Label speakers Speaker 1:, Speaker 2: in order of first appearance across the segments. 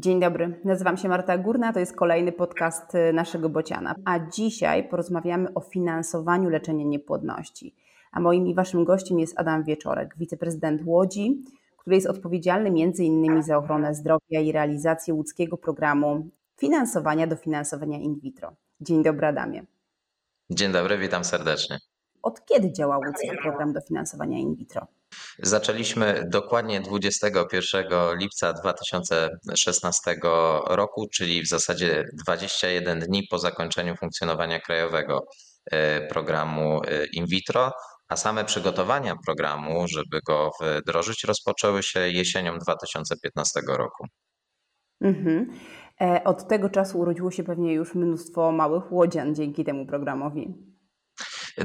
Speaker 1: Dzień dobry, nazywam się Marta Górna, to jest kolejny podcast y, naszego Bociana. A dzisiaj porozmawiamy o finansowaniu leczenia niepłodności. A moim i waszym gościem jest Adam Wieczorek, wiceprezydent Łodzi, który jest odpowiedzialny m.in. za ochronę zdrowia i realizację łódzkiego programu finansowania dofinansowania in vitro. Dzień dobry Adamie.
Speaker 2: Dzień dobry, witam serdecznie.
Speaker 1: Od kiedy działa łódzki program dofinansowania in vitro?
Speaker 2: Zaczęliśmy dokładnie 21 lipca 2016 roku, czyli w zasadzie 21 dni po zakończeniu funkcjonowania krajowego e, programu e, in vitro, a same przygotowania programu, żeby go wdrożyć, rozpoczęły się jesienią 2015 roku.
Speaker 1: Mhm. E, od tego czasu urodziło się pewnie już mnóstwo małych łodzian dzięki temu programowi.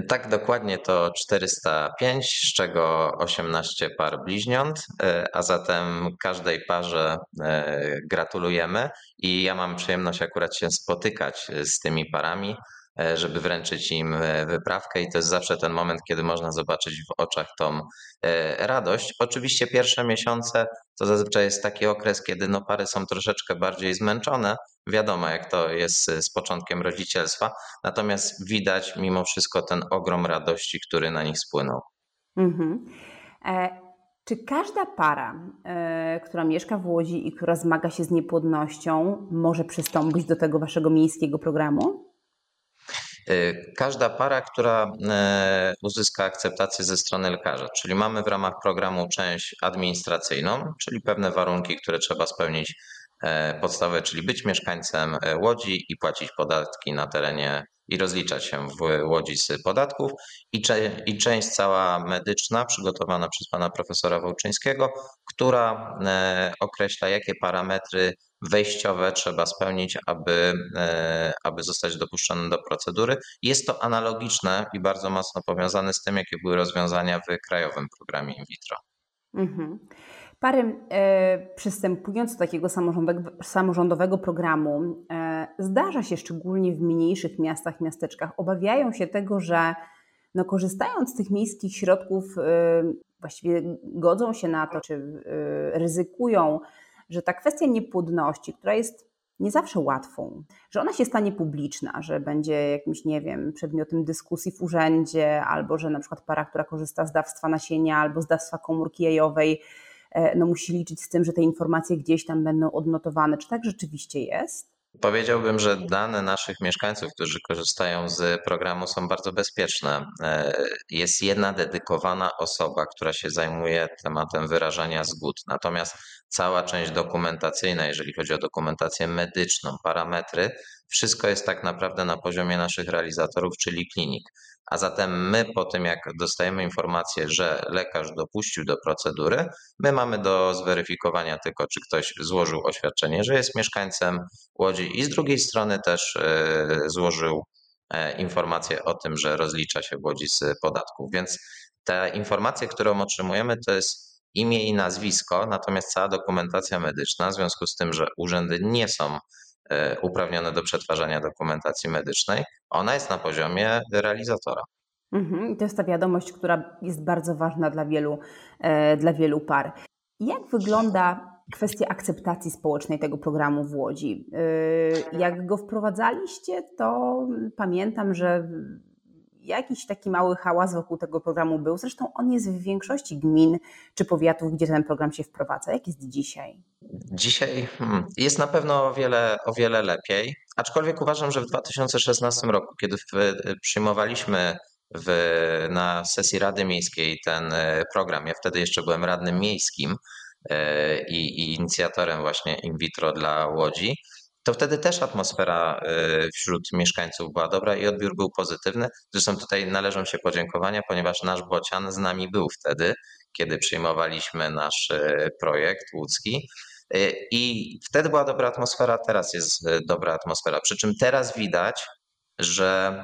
Speaker 2: Tak, dokładnie to 405, z czego 18 par bliźniąt, e, a zatem każdej parze e, gratulujemy i ja mam przyjemność akurat się spotykać z tymi parami E, żeby wręczyć im wyprawkę i to jest zawsze ten moment, kiedy można zobaczyć w oczach tą radość. Oczywiście pierwsze miesiące to zazwyczaj jest taki okres, kiedy no pary są troszeczkę bardziej zmęczone. Wiadomo, jak to jest z początkiem rodzicielstwa, natomiast widać mimo wszystko ten ogrom radości, który na nich spłynął. Mhm.
Speaker 1: Czy każda para, e, która mieszka w Łodzi i która zmaga się z niepłodnością, może przystąpić do tego waszego miejskiego programu?
Speaker 2: Y, każda para, która e, uzyska akceptację ze strony lekarza, czyli mamy w ramach programu część administracyjną, czyli pewne warunki, które trzeba spełnić e, podstawowe, czyli być mieszkańcem Łodzi i płacić podatki na terenie i rozliczać się w Łodzi z podatków. I, cze, i część cała medyczna przygotowana przez pana profesora Wołczyńskiego, która określa jakie parametry wejściowe trzeba spełnić, aby, e, aby zostać dopuszczonym do procedury. Jest to analogiczne i bardzo mocno powiązane z tym, jakie były rozwiązania w krajowym programie in vitro. Mhm.
Speaker 1: Pary e, przystępując do takiego samorządowego programu, e, zdarza się szczególnie w mniejszych miastach, miasteczkach, obawiają się tego, że no, korzystając z tych miejskich środków, e, właściwie godzą się na to, czy e, ryzykują że ta kwestia niepłodności, która jest nie zawsze łatwą, że ona się stanie publiczna, że będzie jakimś, nie wiem, przedmiotem dyskusji w urzędzie, albo że na przykład para, która korzysta z dawstwa nasienia albo z dawstwa komórki jajowej, e, no musi liczyć z tym, że te informacje gdzieś tam będą odnotowane. Czy tak rzeczywiście jest?
Speaker 2: Powiedziałbym, że dane naszych mieszkańców, którzy korzystają z programu, są bardzo bezpieczne. E, jest jedna dedykowana osoba, która się zajmuje tematem wyrażania zgód. Natomiast cała część dokumentacyjna, jeżeli chodzi o dokumentację medyczną, parametry, wszystko jest tak naprawdę na poziomie naszych realizatorów, czyli klinik. A zatem my po tym, jak dostajemy informację, że lekarz dopuścił do procedury, my mamy do zweryfikowania tylko, czy ktoś złożył oświadczenie, że jest mieszkańcem Łodzi i z drugiej strony też e, złożył e, informację o tym, że rozlicza się w Łodzi z podatków. Więc te informacje, którą otrzymujemy, to jest imię i nazwisko, natomiast cała dokumentacja medyczna, w związku z tym, że urzędy nie są uprawnione do przetwarzania dokumentacji medycznej, ona jest na poziomie realizatora.
Speaker 1: Mhm. To jest ta wiadomość, która jest bardzo ważna dla wielu, e, dla wielu par. Jak wygląda kwestia akceptacji społecznej tego programu w Łodzi? E, jak go wprowadzaliście, to pamiętam, że jakiś taki mały hałas wokół tego programu był. Zresztą on jest w większości gmin czy powiatów, gdzie ten program się wprowadza. Jak jest dzisiaj?
Speaker 2: Dzisiaj hmm, jest na pewno o wiele, o wiele lepiej, aczkolwiek uważam, że w 2016 roku, kiedy przyjmowaliśmy w, na sesji Rady Miejskiej ten e, program, ja wtedy jeszcze byłem radnym miejskim e, i, i inicjatorem właśnie in vitro dla Łodzi, to wtedy też atmosfera y, wśród mieszkańców była dobra i odbiór był pozytywny. Zresztą tutaj należą się podziękowania, ponieważ nasz Bocian z nami był wtedy, kiedy przyjmowaliśmy nasz y, projekt łódzki. Y, I wtedy była dobra atmosfera, teraz jest dobra atmosfera. Przy czym teraz widać, że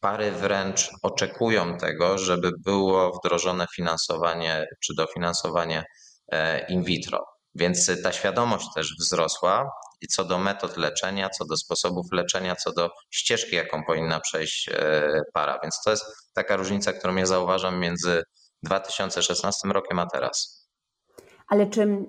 Speaker 2: pary wręcz oczekują tego, żeby było wdrożone finansowanie czy dofinansowanie in vitro. Więc ta świadomość też wzrosła i co do metod leczenia, co do sposobów leczenia, co do ścieżki, jaką powinna przejść e, para. Więc to jest taka różnica, którą ja zauważam między 2016 rokiem a teraz.
Speaker 1: Ale czy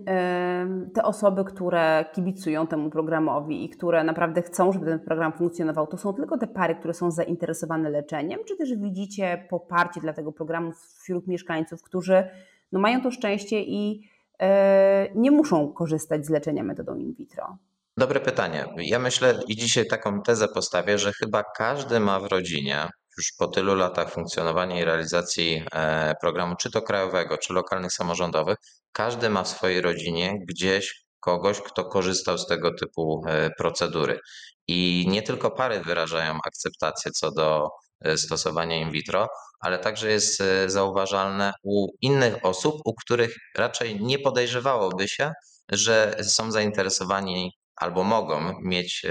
Speaker 1: te osoby, które kibicują temu programowi i które naprawdę chcą, żeby ten program funkcjonował, to są tylko te pary, które są zainteresowane leczeniem, czy też widzicie poparcie dla tego programu wśród mieszkańców, którzy no, mają to szczęście i e, nie muszą korzystać z leczenia metodą in vitro?
Speaker 2: Dobre pytanie. Ja myślę i dzisiaj taką tezę postawię, że chyba każdy ma w rodzinie już po tylu latach funkcjonowania i realizacji e, programu, czy to krajowego, czy lokalnych samorządowych, każdy ma w swojej rodzinie gdzieś kogoś, kto korzystał z tego typu e, procedury. I nie tylko pary wyrażają akceptację co do e, stosowania in vitro, ale także jest zauważalne u innych osób, u których raczej nie podejrzewałoby się, że są zainteresowani albo mogą mieć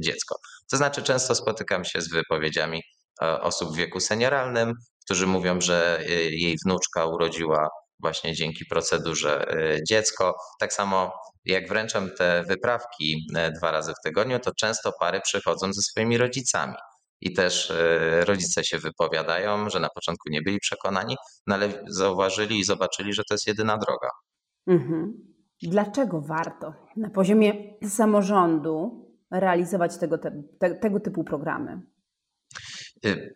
Speaker 2: dziecko. To znaczy, często spotykam się z wypowiedziami, E, osób w wieku senioralnym, którzy mówią, że e, jej wnuczka urodziła właśnie dzięki procedurze e, dziecko. Tak samo jak wręczam te wyprawki dwa razy w tygodniu, to często pary przychodzą ze swoimi rodzicami. I też rodzice się wypowiadają, że na początku nie byli przekonani, no ale zauważyli i zobaczyli, że to jest jedyna droga.
Speaker 1: Mhm. Dlaczego warto na poziomie samorządu realizować tego, te, tego typu programy?
Speaker 2: Y,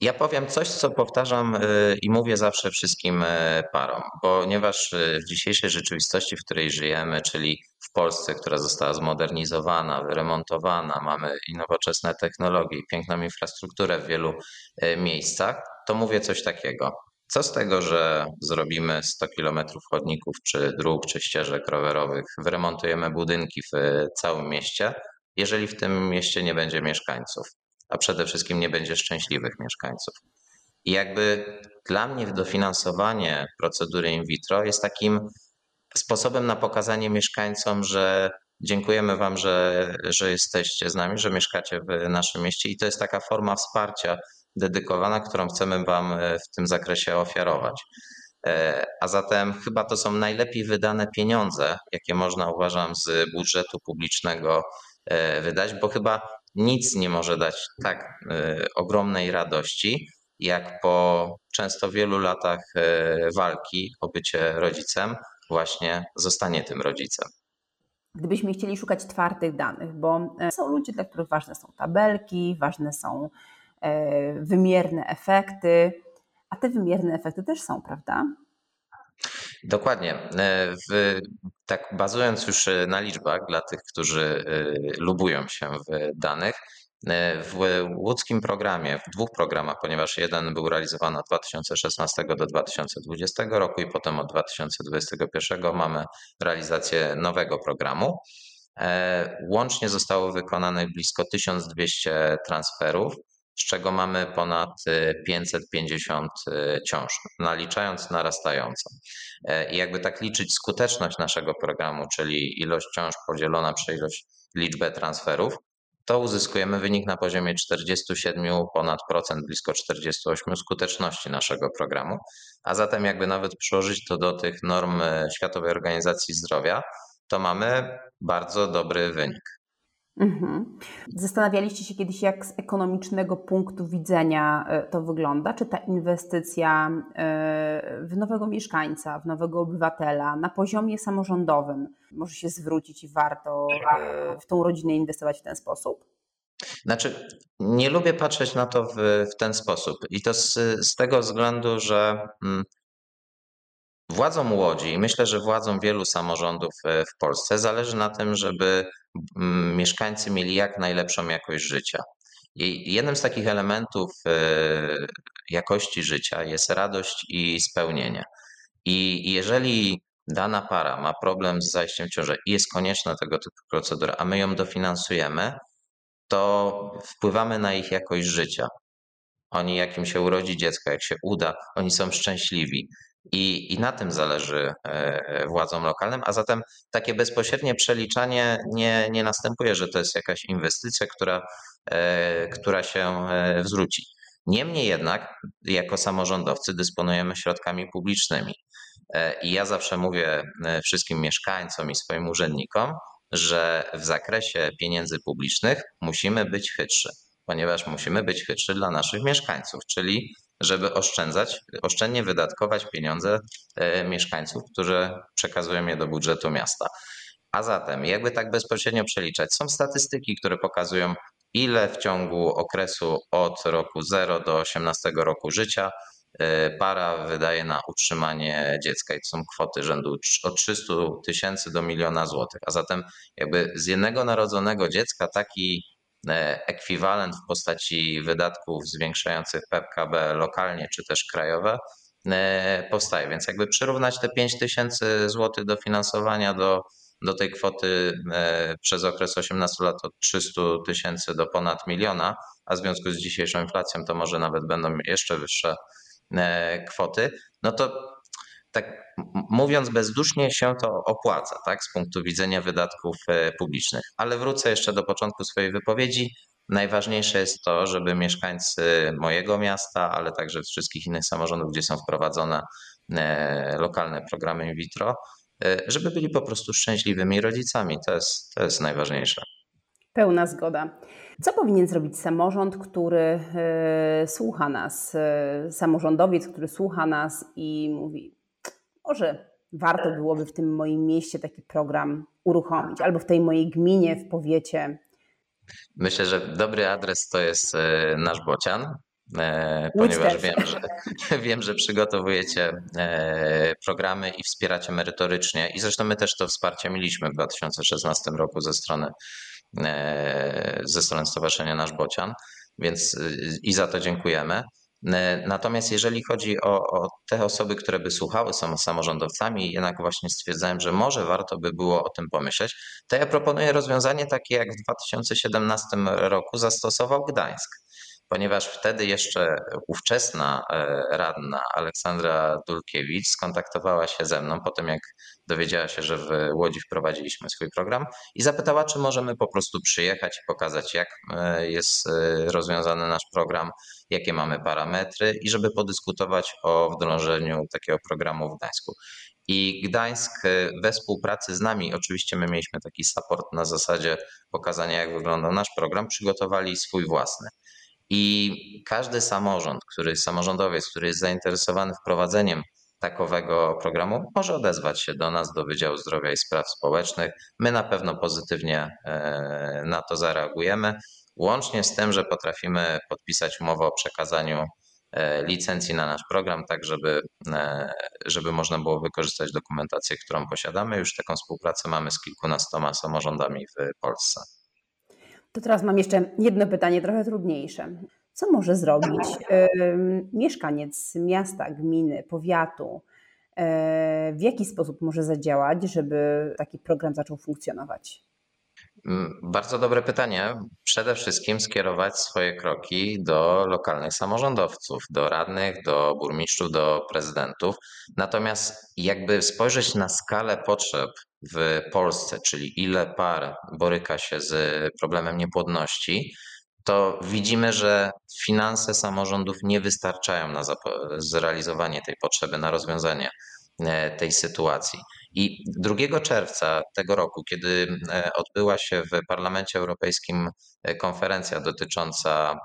Speaker 2: ja powiem coś, co powtarzam y, i mówię zawsze wszystkim y, parom, ponieważ w dzisiejszej rzeczywistości, w której żyjemy, czyli w Polsce, która została zmodernizowana, wyremontowana, mamy nowoczesne technologie, piękną infrastrukturę w wielu miejscach, to mówię coś takiego. Co z tego, że zrobimy 100 km chodników, czy dróg, czy ścieżek rowerowych, wyremontujemy budynki w całym mieście, jeżeli w tym mieście nie będzie mieszkańców? a przede wszystkim nie będzie szczęśliwych mieszkańców. I jakby dla mnie dofinansowanie procedury in vitro jest takim sposobem na pokazanie mieszkańcom, że dziękujemy Wam, że, że jesteście z nami, że mieszkacie w naszym mieście i to jest taka forma wsparcia dedykowana, którą chcemy Wam e, w tym zakresie ofiarować. E, a zatem chyba to są najlepiej wydane pieniądze, jakie można uważam z budżetu publicznego e, wydać, bo chyba nic nie może dać tak ogromnej radości, jak po często wielu latach walki o bycie rodzicem, właśnie zostanie tym rodzicem.
Speaker 1: Gdybyśmy chcieli szukać twardych danych, bo są ludzie, dla których ważne są tabelki, ważne są wymierne efekty, a te wymierne efekty też są, prawda?
Speaker 2: Dokładnie. E, w, tak bazując już e, na liczbach dla tych, którzy e, lubują się w danych, w łódzkim programie, w dwóch programach, ponieważ jeden był realizowany od 2016 do 2020 roku i potem od 2021 mamy realizację nowego programu. Łącznie zostało wykonanych blisko 1200 transferów z czego mamy ponad 550 y, y, ciąż, naliczając narastającą. E, I jakby tak liczyć skuteczność naszego programu, czyli ilość ciąż podzielona przez ilość liczbę transferów, to uzyskujemy wynik na poziomie 47 ponad procent, blisko 48 skuteczności naszego programu. A zatem jakby nawet przyłożyć to do tych norm e, Światowej Organizacji Zdrowia, to mamy bardzo dobry wynik.
Speaker 1: Mhm. Zastanawialiście się kiedyś, jak z ekonomicznego punktu widzenia e, to wygląda? Czy ta inwestycja e, w nowego mieszkańca, w nowego obywatela na poziomie samorządowym może się zwrócić i warto e, w tą rodzinę inwestować w ten sposób?
Speaker 2: Znaczy, nie lubię patrzeć na to w, w ten sposób. I to z, z tego względu, że mm, Władzom Łodzi i myślę, że władzom wielu samorządów e, w Polsce zależy na tym, żeby mm, mieszkańcy mieli jak najlepszą jakość życia. I jednym z takich elementów e, jakości życia jest radość i spełnienie. I jeżeli dana para ma problem z zajściem w ciążę i jest konieczna tego typu procedura, a my ją dofinansujemy, to wpływamy na ich jakość życia. Oni, jak im się urodzi dziecko, jak się uda, oni są szczęśliwi. I, I na tym zależy e, władzom lokalnym, a zatem takie bezpośrednie przeliczanie nie, nie następuje, że to jest jakaś inwestycja, która, e, która się e, zwróci. Niemniej jednak, jako samorządowcy, dysponujemy środkami publicznymi. I ja zawsze mówię wszystkim mieszkańcom i swoim urzędnikom, że w zakresie pieniędzy publicznych musimy być chytrzy, ponieważ musimy być chytrzy dla naszych mieszkańców, czyli żeby oszczędzać, oszczędnie wydatkować pieniądze mieszkańców, którzy przekazują je do budżetu miasta. A zatem, jakby tak bezpośrednio przeliczać, są statystyki, które pokazują, ile w ciągu okresu od roku 0 do 18 roku życia y, para wydaje na utrzymanie dziecka i to są kwoty rzędu od 300 tysięcy do miliona złotych. A zatem jakby z jednego narodzonego dziecka taki e, ekwiwalent w postaci wydatków zwiększających PKB lokalnie czy też krajowe e, powstaje. Więc jakby przyrównać te 5 tysięcy dofinansowania do do tej kwoty e, przez okres 18 lat od 300 tysięcy do ponad miliona, a w związku z dzisiejszą inflacją to może nawet będą jeszcze wyższe e, kwoty, no to tak mówiąc bezdusznie się to opłaca, tak, z punktu widzenia wydatków e, publicznych. Ale wrócę jeszcze do początku swojej wypowiedzi. Najważniejsze jest to, żeby mieszkańcy mojego miasta, ale także wszystkich innych samorządów, gdzie są wprowadzone lokalne programy in vitro, E, żeby byli po prostu szczęśliwymi rodzicami. To jest, to jest najważniejsze.
Speaker 1: Pełna zgoda. Co powinien zrobić samorząd, który e, słucha nas, e, samorządowiec, który słucha nas i mówi, może warto byłoby w tym moim mieście taki program uruchomić, albo w tej mojej gminie, w powiecie?
Speaker 2: Myślę, że dobry adres to jest nasz Bocian. E, ponieważ wiem że, wiem, że przygotowujecie e, programy i wspieracie merytorycznie. I zresztą my też to wsparcie mieliśmy w 2016 roku ze strony, e, ze strony Stowarzyszenia Nasz Bocian, więc i za to dziękujemy. Natomiast jeżeli chodzi o, o, te osoby, które by słuchały, są samorządowcami jednak właśnie stwierdzałem, że może warto by było o tym pomyśleć, to ja proponuję rozwiązanie takie, jak w 2017 roku zastosował Gdańsk ponieważ wtedy jeszcze ówczesna e, radna Aleksandra Dulkiewicz skontaktowała się ze mną po tym, jak dowiedziała się, że w Łodzi wprowadziliśmy swój program i zapytała, czy możemy po prostu przyjechać i pokazać, jak e, jest e, rozwiązany nasz program, jakie mamy parametry i żeby podyskutować o wdrożeniu takiego programu w Gdańsku. I Gdańsk we współpracy z nami, oczywiście my mieliśmy taki support na zasadzie pokazania, jak wygląda nasz program, przygotowali swój własny. I każdy samorząd, który samorządowiec, który jest zainteresowany wprowadzeniem takowego programu, może odezwać się do nas, do Wydziału Zdrowia i Spraw Społecznych. My na pewno pozytywnie e, na to zareagujemy, łącznie z tym, że potrafimy podpisać umowę o przekazaniu e, licencji na nasz program, tak żeby, e, żeby można było wykorzystać dokumentację, którą posiadamy. Już taką współpracę mamy z kilkunastoma samorządami w Polsce.
Speaker 1: To teraz mam jeszcze jedno pytanie, trochę trudniejsze. Co może zrobić y, mieszkaniec miasta, gminy, powiatu? Y, w jaki sposób może zadziałać, żeby taki program zaczął funkcjonować?
Speaker 2: Mm, bardzo dobre pytanie. Przede wszystkim skierować swoje kroki do lokalnych samorządowców, do radnych, do burmistrzów, do prezydentów. Natomiast jakby spojrzeć na skalę potrzeb w Polsce, czyli ile par boryka się z problemem niepłodności, to widzimy, że finanse samorządów nie wystarczają na zrealizowanie tej potrzeby, na rozwiązanie e, tej sytuacji. I 2 czerwca tego roku, kiedy e, odbyła się w Parlamencie Europejskim e, konferencja dotycząca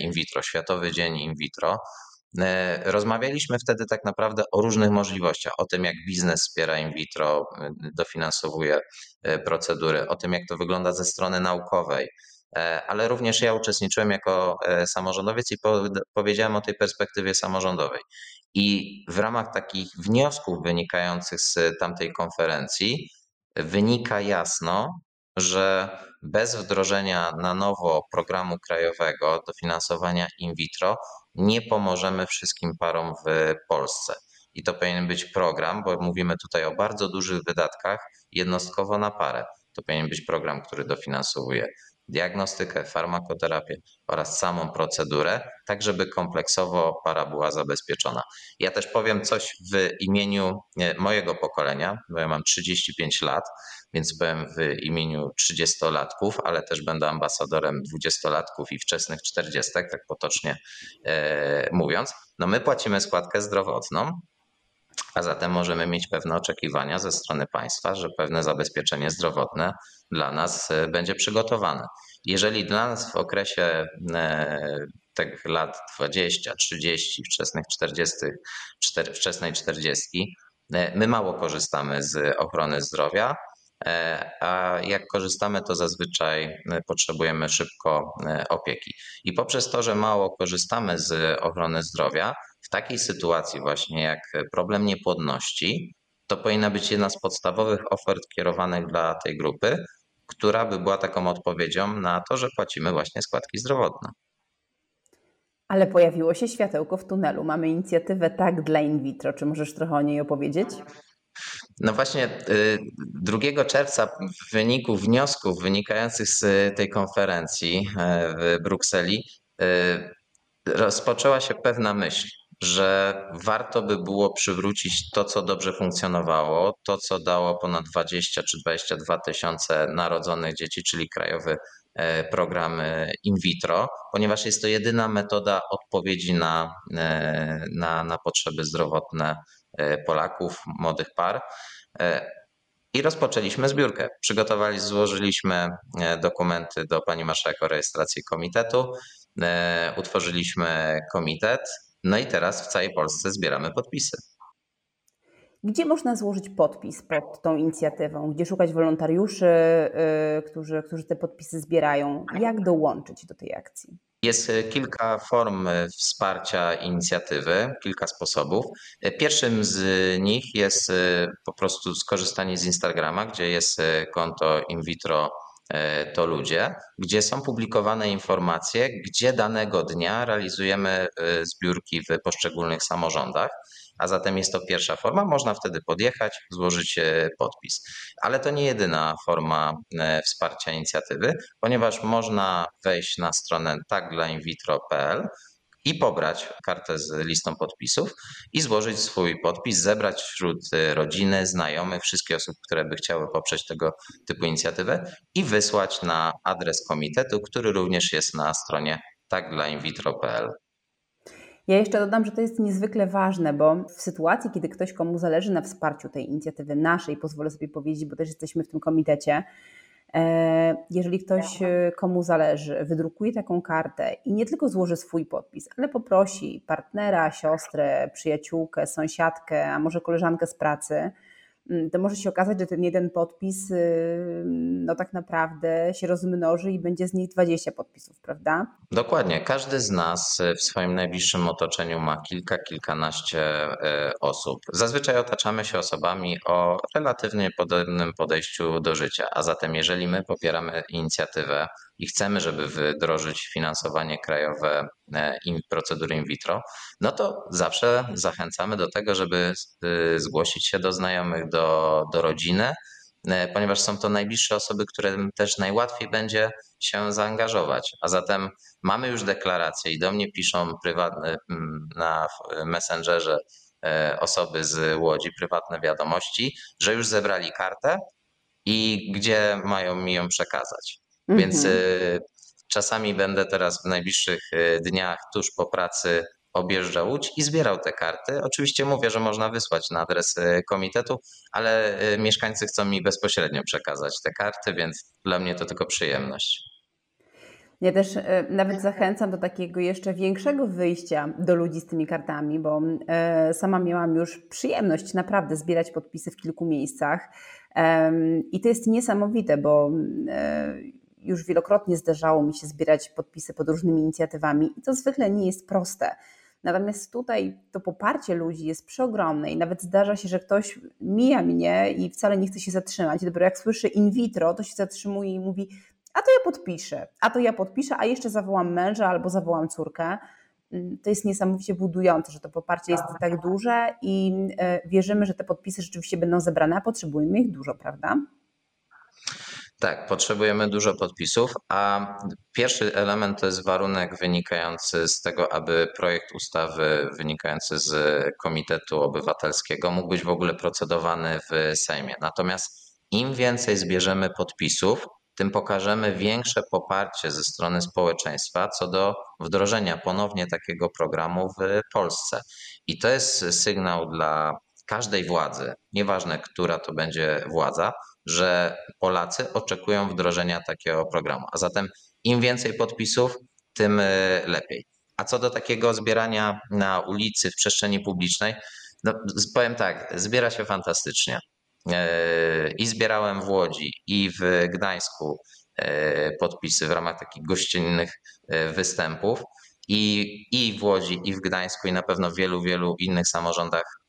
Speaker 2: in vitro, Światowy Dzień in vitro, rozmawialiśmy wtedy tak naprawdę o różnych możliwościach, o tym jak biznes wspiera in vitro, e, dofinansowuje e, procedury, o tym jak to wygląda ze strony naukowej, ale również ja uczestniczyłem jako samorządowiec i powiedziałem o tej perspektywie samorządowej. I w ramach takich wniosków wynikających z tamtej konferencji wynika jasno, że bez wdrożenia na nowo programu krajowego dofinansowania in vitro nie pomożemy wszystkim parom w Polsce. I to powinien być program, bo mówimy tutaj o bardzo dużych wydatkach jednostkowo na parę. To powinien być program, który dofinansowuje diagnostykę, farmakoterapię oraz samą procedurę, tak żeby kompleksowo para była zabezpieczona. Ja też powiem coś w imieniu mojego pokolenia, bo ja mam 35 lat, więc powiem w imieniu 30-latków, ale też będę ambasadorem 20-latków i wczesnych 40, tak potocznie e, mówiąc. No my płacimy składkę zdrowotną, a zatem możemy mieć pewne oczekiwania ze strony państwa, że pewne zabezpieczenie zdrowotne dla nas e, będzie przygotowane. Jeżeli dla nas w okresie e, tych lat 20, 30, wczesnych 40, wczesnej 40. My mało korzystamy z ochrony zdrowia, a jak korzystamy, to zazwyczaj potrzebujemy szybko opieki. I poprzez to, że mało korzystamy z ochrony zdrowia, w takiej sytuacji właśnie jak problem niepłodności, to powinna być jedna z podstawowych ofert kierowanych dla tej grupy, która by była taką odpowiedzią na to, że płacimy właśnie składki zdrowotne.
Speaker 1: Ale pojawiło się światełko w tunelu. Mamy inicjatywę Tak dla in vitro. Czy możesz trochę o niej opowiedzieć?
Speaker 2: No właśnie 2 y, czerwca w wyniku wniosków wynikających z tej konferencji e, w Brukseli y, rozpoczęła się pewna myśl że warto by było przywrócić to, co dobrze funkcjonowało, to, co dało ponad 20 czy 22 tysiące narodzonych dzieci, czyli krajowy e, program e, in vitro, ponieważ jest to jedyna metoda odpowiedzi na, e, na, na potrzeby zdrowotne Polaków, młodych par. I rozpoczęliśmy zbiórkę. Przygotowali, złożyliśmy dokumenty do pani marszałek o rejestracji komitetu, utworzyliśmy komitet, no i teraz w całej Polsce zbieramy podpisy.
Speaker 1: Gdzie można złożyć podpis pod tą inicjatywą? Gdzie szukać wolontariuszy, yy, którzy, którzy te podpisy zbierają? Jak dołączyć do tej akcji?
Speaker 2: Jest y, kilka form y, wsparcia inicjatywy, kilka sposobów. Y, pierwszym z nich jest po prostu skorzystanie z Instagrama, gdzie jest konto in vitro to ludzie, gdzie są publikowane informacje, gdzie danego dnia realizujemy e, zbiórki w poszczególnych samorządach. A zatem jest to pierwsza forma, można wtedy podjechać, złożyć e, podpis. Ale to nie jedyna forma wsparcia inicjatywy, ponieważ można wejść na stronę takdlainvitro.pl i pobrać kartę z listą podpisów i złożyć swój podpis, zebrać wśród y, rodziny, znajomych, wszystkie osób, które by chciały poprzeć tego typu inicjatywę i wysłać na adres komitetu, który również jest na stronie takdlainvitro.pl.
Speaker 1: Ja jeszcze dodam, że to jest niezwykle ważne, bo w sytuacji, kiedy ktoś komu zależy na wsparciu tej inicjatywy naszej, pozwolę sobie powiedzieć, bo też jesteśmy w tym komitecie, jeżeli ktoś e, komu zależy, wydrukuje taką kartę i nie tylko złoży swój podpis, ale poprosi partnera, siostrę, przyjaciółkę, sąsiadkę, a może koleżankę z pracy, to może się okazać, że ten jeden podpis y, no tak naprawdę się rozmnoży i będzie z nich 20 podpisów, prawda?
Speaker 2: Dokładnie. Każdy z nas w swoim najbliższym otoczeniu ma kilka, kilkanaście e, osób. Zazwyczaj otaczamy się osobami o relatywnie podobnym podejściu do życia, a zatem jeżeli my popieramy inicjatywę i chcemy, żeby wdrożyć finansowanie krajowe e, procedury in vitro, no to zawsze zachęcamy do tego, żeby y, zgłosić się do znajomych, do, do rodziny, e, ponieważ są to najbliższe osoby, którym też najłatwiej będzie się zaangażować. A zatem mamy już deklaracje i do mnie piszą prywatne na Messengerze e, osoby z Łodzi, prywatne wiadomości, że już zebrali kartę i gdzie mają mi ją przekazać. Mhm. Więc y, czasami będę teraz w najbliższych y, dniach tuż po pracy objeżdżał Łódź i zbierał te karty. Oczywiście mówię, że można wysłać na adres y, komitetu, ale mieszkańcy chcą mi bezpośrednio przekazać te karty, więc dla mnie to tylko przyjemność.
Speaker 1: Ja też nawet zachęcam do takiego jeszcze większego wyjścia do ludzi z tymi kartami, bo sama miałam już przyjemność naprawdę zbierać podpisy w kilku miejscach. I to jest niesamowite, bo już wielokrotnie zdarzało mi się zbierać podpisy pod różnymi inicjatywami i to zwykle nie jest proste. Natomiast tutaj to poparcie ludzi jest przeogromne i nawet zdarza się, że ktoś mija mnie i wcale nie chce się zatrzymać. Dopiero jak słyszy in vitro, to się zatrzymuje i mówi: A to ja podpiszę, a to ja podpiszę, a jeszcze zawołam męża albo zawołam córkę. Mm, to jest niesamowicie budujące, że to poparcie jest tak duże i e, wierzymy, że te podpisy rzeczywiście będą zebrane, a potrzebujemy ich dużo, prawda?
Speaker 2: Tak, potrzebujemy dużo podpisów, a pierwszy element to jest warunek wynikający z tego, aby projekt ustawy wynikający z Komitetu Obywatelskiego mógł być w ogóle procedowany w Sejmie. Natomiast im więcej zbierzemy podpisów, tym pokażemy większe poparcie ze strony społeczeństwa co do wdrożenia ponownie takiego programu w Polsce. I to jest sygnał dla każdej władzy, nieważne która to będzie władza, że Polacy oczekują wdrożenia takiego programu. A zatem im więcej podpisów, tym e, lepiej. A co do takiego zbierania na ulicy, w przestrzeni publicznej, no powiem tak, zbiera się fantastycznie. I zbierałem w Łodzi, i w Gdańsku podpisy w ramach takich gościnnych występów. I, I w Łodzi, i w Gdańsku, i na pewno w wielu, wielu innych samorządach E,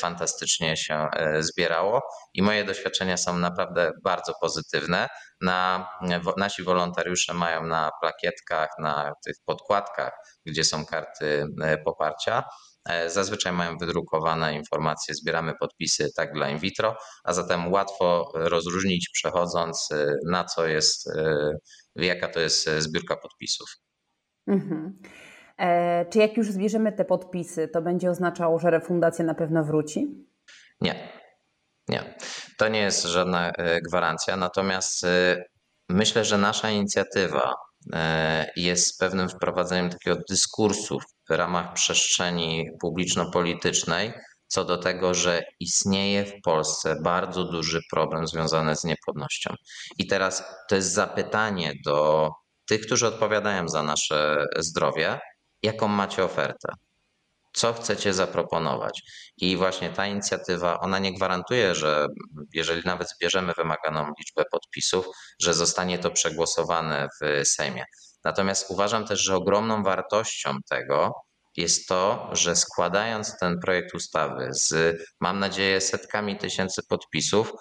Speaker 2: fantastycznie się e, zbierało i moje doświadczenia są naprawdę bardzo pozytywne. Na, nasi wolontariusze mają na plakietkach, na tych podkładkach, gdzie są karty e, poparcia, Zazwyczaj mają wydrukowane informacje, zbieramy podpisy tak dla in vitro, a zatem łatwo rozróżnić przechodząc na co jest, jaka to jest zbiórka podpisów. Mhm.
Speaker 1: E, czy jak już zbierzemy te podpisy, to będzie oznaczało, że refundacja na pewno wróci?
Speaker 2: Nie. Nie. To nie jest żadna e, gwarancja, natomiast e, myślę, że nasza inicjatywa jest pewnym wprowadzeniem takiego dyskursu w ramach przestrzeni publiczno-politycznej co do tego, że istnieje w Polsce bardzo duży problem związany z niepłodnością. I teraz to jest zapytanie do tych, którzy odpowiadają za nasze zdrowie, jaką macie ofertę, co chcecie zaproponować. I właśnie ta inicjatywa, ona nie gwarantuje, że jeżeli nawet zbierzemy wymaganą liczbę podpisów, że zostanie to przegłosowane w Sejmie. Natomiast uważam też, że ogromną wartością tego jest to, że składając ten projekt ustawy z, mam nadzieję, setkami tysięcy podpisów,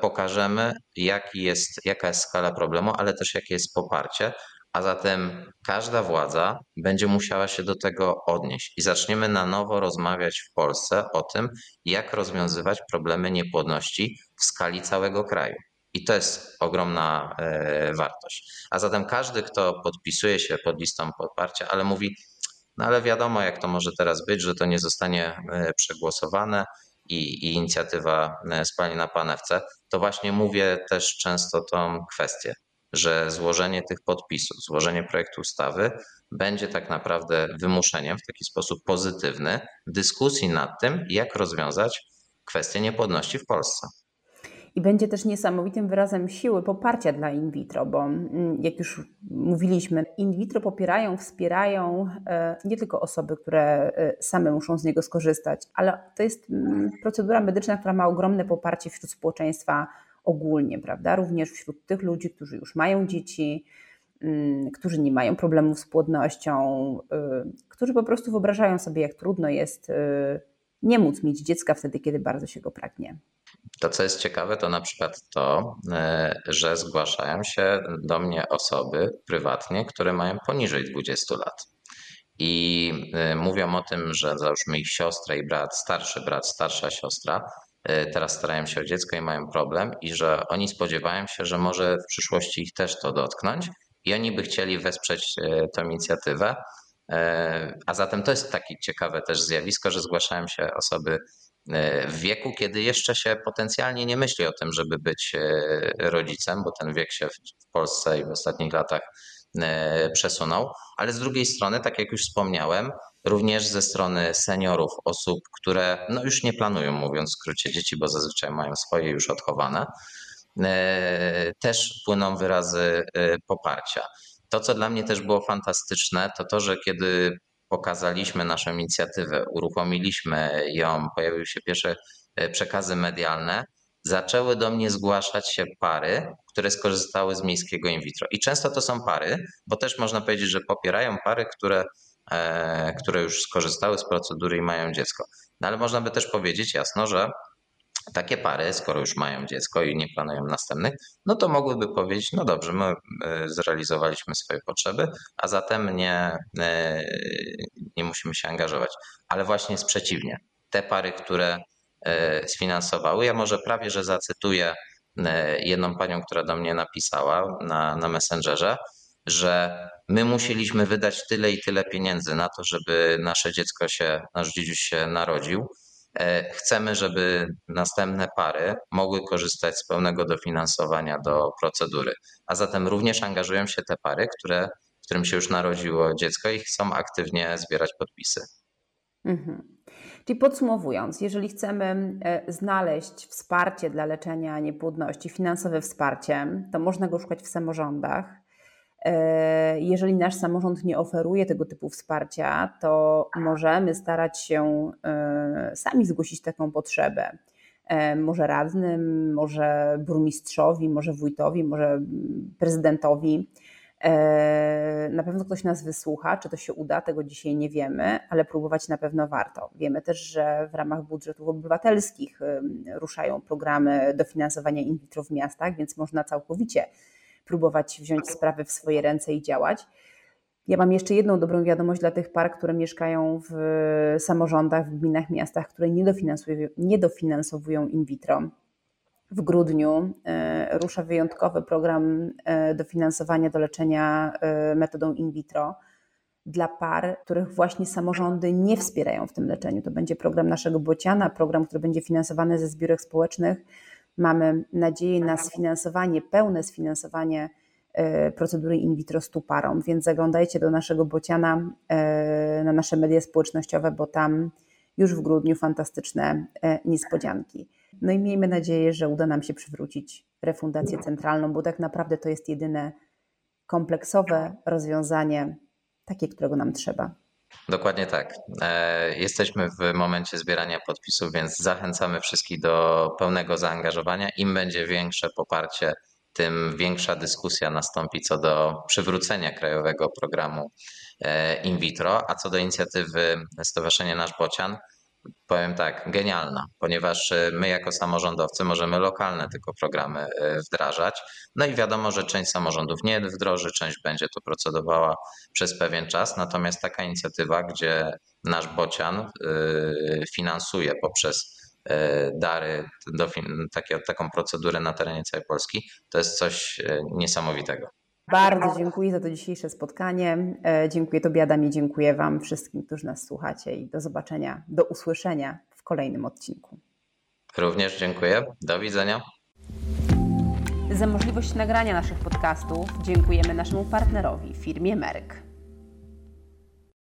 Speaker 2: pokażemy, jaki jest, jaka jest skala problemu, ale też jakie jest poparcie, a zatem każda władza będzie musiała się do tego odnieść i zaczniemy na nowo rozmawiać w Polsce o tym, jak rozwiązywać problemy niepłodności w skali całego kraju. I to jest ogromna e, wartość. A zatem każdy, kto podpisuje się pod listą poparcia, ale mówi, no ale wiadomo, jak to może teraz być, że to nie zostanie e, przegłosowane i, i inicjatywa e, spalnie na panewce, to właśnie mówię też często tą kwestię że złożenie tych podpisów, złożenie projektu ustawy będzie tak naprawdę wymuszeniem w taki sposób pozytywny dyskusji nad tym, jak rozwiązać kwestię niepłodności w Polsce.
Speaker 1: I będzie też niesamowitym wyrazem siły poparcia dla in vitro, bo mm, jak już mówiliśmy, in vitro popierają, wspierają e, nie tylko osoby, które e, same muszą z niego skorzystać, ale to jest mm, procedura medyczna, która ma ogromne poparcie wśród społeczeństwa ogólnie, prawda? Również wśród tych ludzi, którzy już mają dzieci, mm, którzy nie mają problemów z płodnością, y, którzy po prostu wyobrażają sobie, jak trudno jest y, nie móc mieć dziecka wtedy, kiedy bardzo się go pragnie.
Speaker 2: To, co jest ciekawe, to na przykład to, y, że zgłaszają się do mnie osoby prywatnie, które mają poniżej 20 lat. I mówią o tym, że załóżmy ich siostra i brat, starszy brat, starsza siostra E, teraz starają się o dziecko i mają problem, i że oni spodziewają się, że może w przyszłości ich też to dotknąć, i oni by chcieli wesprzeć e, tę inicjatywę. E, a zatem to jest takie ciekawe też zjawisko, że zgłaszają się osoby w wieku, kiedy jeszcze się potencjalnie nie myśli o tym, żeby być rodzicem, bo ten wiek się w Polsce i w ostatnich latach przesunął, ale z drugiej strony, tak jak już wspomniałem, również ze strony seniorów, osób, które no już nie planują, mówiąc w skrócie, dzieci, bo zazwyczaj mają swoje już odchowane, e, też płyną wyrazy e, poparcia. To, co dla mnie też było fantastyczne, to to, że kiedy pokazaliśmy naszą inicjatywę, uruchomiliśmy ją, pojawiły się pierwsze e, przekazy medialne, zaczęły do mnie zgłaszać się pary, które skorzystały z miejskiego in vitro. I często to są pary, bo też można powiedzieć, że popierają pary, które które już skorzystały z procedury i mają dziecko. No ale można by też powiedzieć jasno, że takie pary, skoro już mają dziecko i nie planują następnych, no to mogłyby powiedzieć, no dobrze, my e, zrealizowaliśmy swoje potrzeby, a zatem nie, e, nie musimy się angażować. Ale właśnie jest przeciwnie. Te pary, które sfinansowały, ja może prawie, że zacytuję jedną panią, która do mnie napisała na, na Messengerze, że my musieliśmy wydać tyle i tyle pieniędzy na to, żeby nasze dziecko się, nasz dziedzic się narodził. E, chcemy, żeby następne pary mogły korzystać z pełnego dofinansowania do procedury. A zatem również angażują się te pary, które, którym się już narodziło dziecko i chcą aktywnie zbierać podpisy.
Speaker 1: Mhm. Czyli podsumowując, jeżeli chcemy e, znaleźć wsparcie dla leczenia niepłodności, finansowe wsparcie, to można go szukać w samorządach. E, jeżeli nasz samorząd nie oferuje tego typu wsparcia, to możemy starać się e, sami zgłosić taką potrzebę. E, może radnym, może burmistrzowi, może wójtowi, może prezydentowi. Na pewno ktoś nas wysłucha, czy to się uda, tego dzisiaj nie wiemy, ale próbować na pewno warto. Wiemy też, że w ramach budżetów obywatelskich ruszają programy dofinansowania in vitro w miastach, więc można całkowicie próbować wziąć sprawy w swoje ręce i działać. Ja mam jeszcze jedną dobrą wiadomość dla tych par, które mieszkają w samorządach, w gminach, miastach, które nie dofinansowują, in vitro. W grudniu e, rusza wyjątkowy program e, dofinansowania do leczenia e, metodą in vitro dla par, których właśnie samorządy nie wspierają w tym leczeniu. To będzie program naszego Bociana, program, który będzie finansowany ze zbiórek społecznych Mamy nadzieję na sfinansowanie, pełne sfinansowanie e, procedury in vitro stu parom, więc zaglądajcie do naszego bociana e, na nasze media społecznościowe, bo tam już w grudniu fantastyczne e, niespodzianki. No i miejmy nadzieję, że uda nam się przywrócić refundację centralną, bo tak naprawdę to jest jedyne kompleksowe rozwiązanie, takie, którego nam trzeba.
Speaker 2: Dokładnie tak. E, jesteśmy w momencie zbierania podpisów, więc zachęcamy wszystkich do pełnego zaangażowania. Im będzie większe poparcie, tym większa dyskusja nastąpi co do przywrócenia krajowego programu e, in vitro, a co do inicjatywy Stowarzyszenia Nasz Bocian, Powiem tak, genialna, ponieważ y, my jako samorządowcy możemy lokalne tylko programy y, wdrażać. No i wiadomo, że część samorządów nie wdroży, część będzie to procedowała przez pewien czas. Natomiast taka inicjatywa, gdzie nasz bocian y, finansuje poprzez dary takie, taką procedurę na terenie całej Polski, to jest coś niesamowitego.
Speaker 1: Bardzo dziękuję za to dzisiejsze spotkanie. E, dziękuję Tobie, Adamie, dziękuję Wam wszystkim, którzy nas słuchacie i do zobaczenia, do usłyszenia w kolejnym odcinku.
Speaker 2: Również dziękuję. Do widzenia.
Speaker 1: Za możliwość nagrania naszych podcastów dziękujemy naszemu partnerowi, firmie Merck.